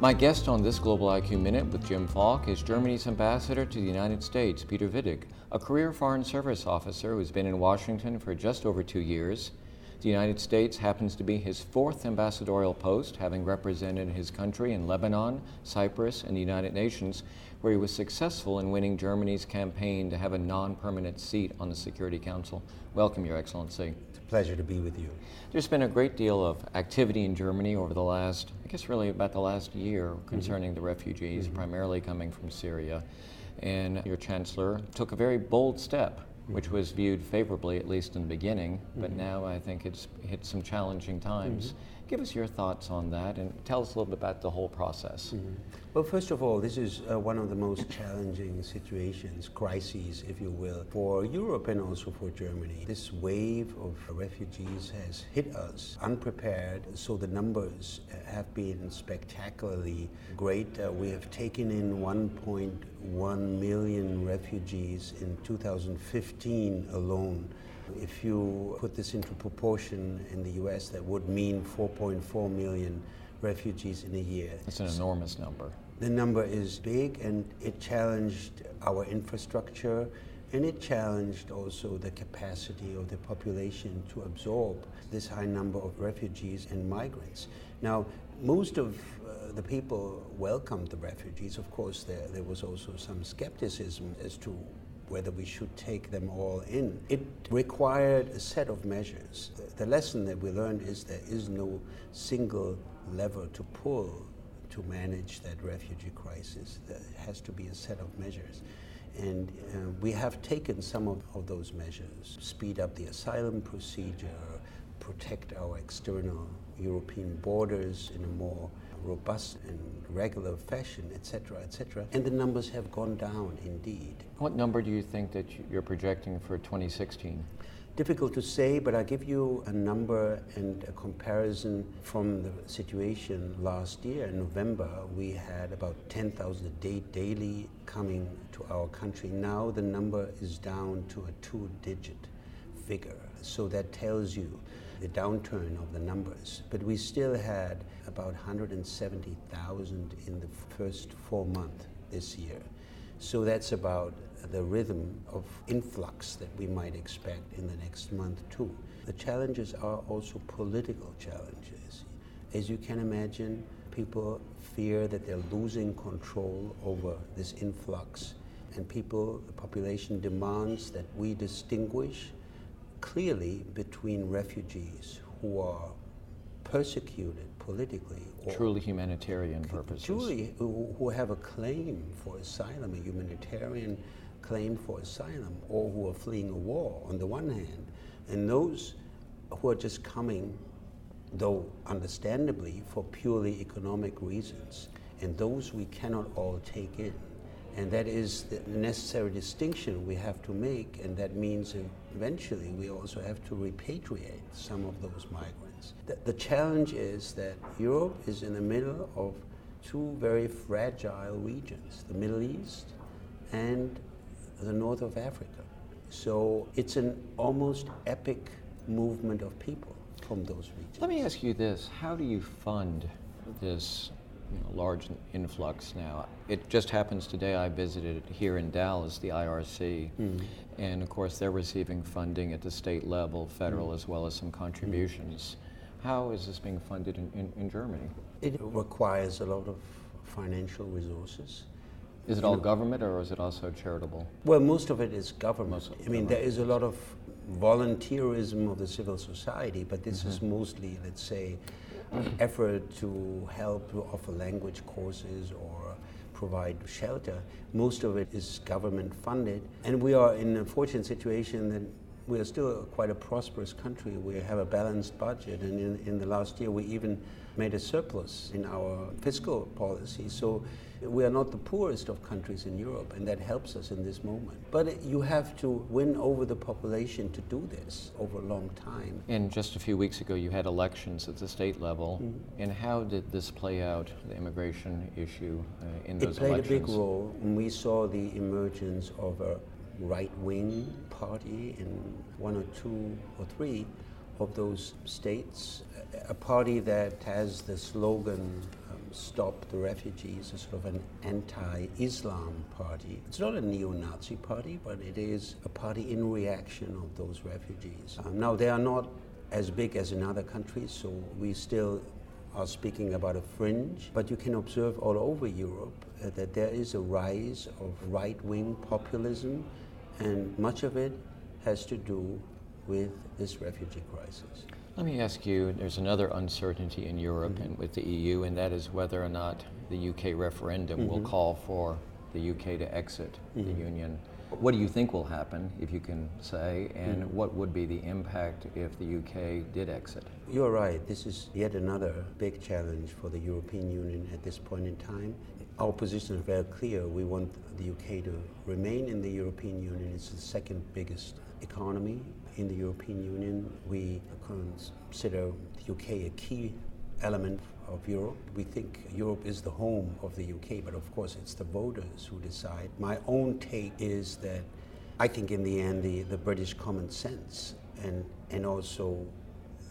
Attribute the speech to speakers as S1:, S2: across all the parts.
S1: My guest on this Global IQ Minute with Jim Falk is Germany's ambassador to the United States, Peter Wittig, a career Foreign Service officer who's been in Washington for just over two years. The United States happens to be his fourth ambassadorial post, having represented his country in Lebanon, Cyprus, and the United Nations, where he was successful in winning Germany's campaign to have a non permanent seat on the Security Council. Welcome, Your Excellency.
S2: It's a pleasure to be with you.
S1: There's been a great deal of activity in Germany over the last, I guess, really about the last year concerning mm-hmm. the refugees, mm-hmm. primarily coming from Syria. And your Chancellor took a very bold step which was viewed favorably, at least in the beginning, but mm-hmm. now I think it's hit some challenging times. Mm-hmm. Give us your thoughts on that and tell us a little bit about the whole process.
S2: Well, first of all, this is uh, one of the most challenging situations, crises, if you will, for Europe and also for Germany. This wave of refugees has hit us unprepared, so the numbers have been spectacularly great. Uh, we have taken in 1.1 million refugees in 2015 alone. If you put this into proportion in the US, that would mean 4.4 million refugees in a year.
S1: That's an enormous number.
S2: The number is big and it challenged our infrastructure and it challenged also the capacity of the population to absorb this high number of refugees and migrants. Now, most of uh, the people welcomed the refugees. Of course, there, there was also some skepticism as to whether we should take them all in. It required a set of measures. The lesson that we learned is there is no single lever to pull to manage that refugee crisis. There has to be a set of measures. And uh, we have taken some of, of those measures speed up the asylum procedure, protect our external European borders in a more robust and regular fashion, etc., etc. And the numbers have gone down indeed.
S1: What number do you think that you're projecting for 2016?
S2: Difficult to say, but I'll give you a number and a comparison from the situation last year. In November, we had about 10,000 a day daily coming to our country. Now the number is down to a two digit figure. So that tells you the downturn of the numbers. But we still had about 170,000 in the first four months this year. So that's about the rhythm of influx that we might expect in the next month, too. The challenges are also political challenges. As you can imagine, people fear that they're losing control over this influx, and people, the population demands that we distinguish clearly between refugees who are persecuted politically.
S1: Truly humanitarian purposes.
S2: Truly, who, who have a claim for asylum, a humanitarian claim for asylum, or who are fleeing a war on the one hand, and those who are just coming, though understandably, for purely economic reasons, and those we cannot all take in. And that is the necessary distinction we have to make, and that means eventually we also have to repatriate some of those migrants. The, the challenge is that Europe is in the middle of two very fragile regions the Middle East and the north of Africa. So it's an almost epic movement of people from those regions.
S1: Let me ask you this how do you fund this you know, large influx now. It just happens today I visited here in Dallas, the IRC, mm. and of course they're receiving funding at the state level, federal, mm. as well as some contributions. Mm. How is this being funded in, in, in, Germany?
S2: It requires a lot of financial resources.
S1: Is it all know, government or is it also charitable?
S2: Well, most of it is government. I mean, government. there is a lot of volunteerism of the civil society, but this mm-hmm. is mostly, let's say, effort to help to offer language courses or provide shelter. Most of it is government funded, and we are in a fortunate situation that we are still quite a prosperous country. We have a balanced budget, and in, in the last year we even made a surplus in our fiscal policy. So we are not the poorest of countries in Europe, and that helps us in this moment. But you have to win over the population to do this over a long time.
S1: And just a few weeks ago, you had elections at the state level. Mm-hmm. And how did this play out, the immigration issue uh, in those
S2: elections? It played a big role. We saw the emergence of a right wing party in one or two or three of those states, a party that has the slogan Stop the Refugees, a sort of an anti Islam party. It's not a neo Nazi party, but it is a party in reaction of those refugees. Um, now, they are not as big as in other countries, so we still are speaking about a fringe, but you can observe all over Europe uh, that there is a rise of right wing populism, and much of it has to do with this refugee crisis.
S1: Let me ask you there's another uncertainty in Europe mm-hmm. and with the EU, and that is whether or not the UK referendum mm-hmm. will call for the UK to exit mm-hmm. the Union. What do you think will happen, if you can say, and mm. what would be the impact if the UK did exit?
S2: You're right. This is yet another big challenge for the European Union at this point in time. Our position is very clear. We want the UK to remain in the European Union. It's the second biggest economy in the European Union. We consider the UK a key element of Europe. We think Europe is the home of the UK, but of course it's the voters who decide. My own take is that I think in the end the, the British common sense and, and also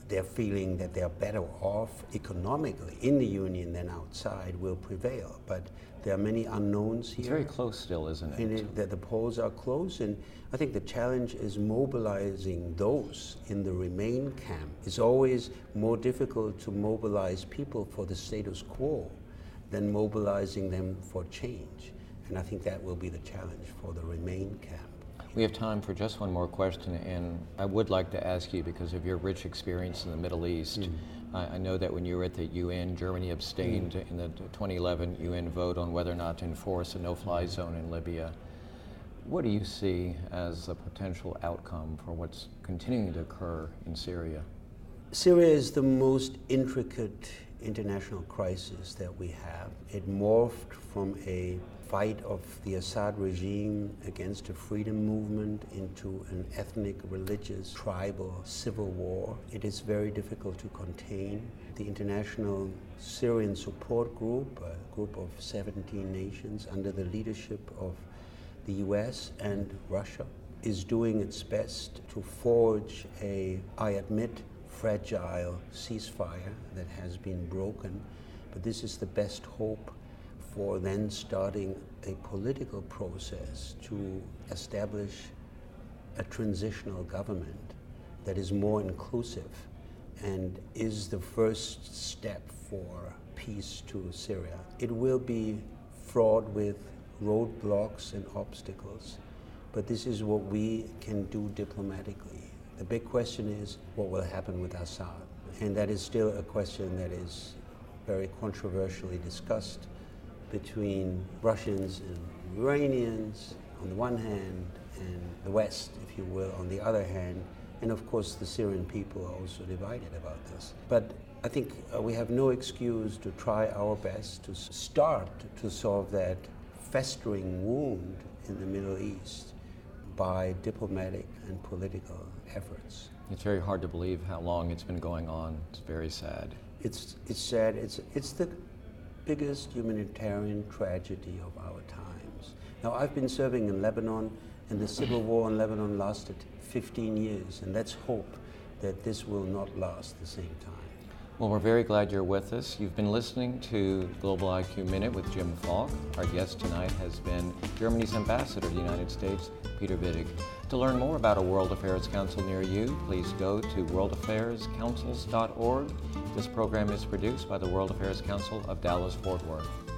S2: their feeling that they are better off economically in the union than outside will prevail. But there are many unknowns here.
S1: It's very close still, isn't it?
S2: It, the, the polls are close, and I think the challenge is mobilizing those in the Remain camp. It's always more difficult to mobilize people for the status quo than mobilizing them for change. And I think that will be the challenge for the Remain camp.
S1: We have time for just one more question, and I would like to ask you because of your rich experience in the Middle East. Mm. I, I, know that when you were at the UN, Germany abstained mm. in the 2011 UN vote on whether or not to enforce a no fly zone in Libya. What do you see as a potential outcome for what's continuing to occur in Syria?
S2: Syria is the most intricate international crisis that we have. It morphed from a fight of the Assad regime against a freedom movement into an ethnic, religious, tribal civil war. It is very difficult to contain. The International Syrian Support Group, a group of 17 nations under the leadership of the US and Russia, is doing its best to forge a, I admit, fragile ceasefire that has been broken. But this is the best hope for then starting a political process to establish a transitional government that is more inclusive and is the first step for peace to Syria. It will be fraught with roadblocks and obstacles, but this is what we can do diplomatically. The big question is what will happen with Assad? And that is still a question that is very controversially discussed between Russians and Iranians on the one hand, and the West, if you will, on the other hand. And of course, the Syrian people are also divided about this. But I think uh, we have no excuse to try our best to start to solve that festering wound in the Middle East by diplomatic and political efforts.
S1: It's very hard to believe how long it's been going on. It's very sad.
S2: It's, it's sad. It's, it's the biggest humanitarian tragedy of our times. Now, I've been serving in Lebanon, and the civil war in Lebanon lasted 15 years, and let's hope that this will not last the same time.
S1: Well, we're very glad you're with us. You've been listening to Global IQ Minute with Jim Falk. Our guest tonight has been Germany's ambassador to the United States, Peter Wittig. To learn more about a World Affairs Council near you, please go to worldaffairscouncils.org. This program is produced by the World Affairs Council of Dallas Fort Worth.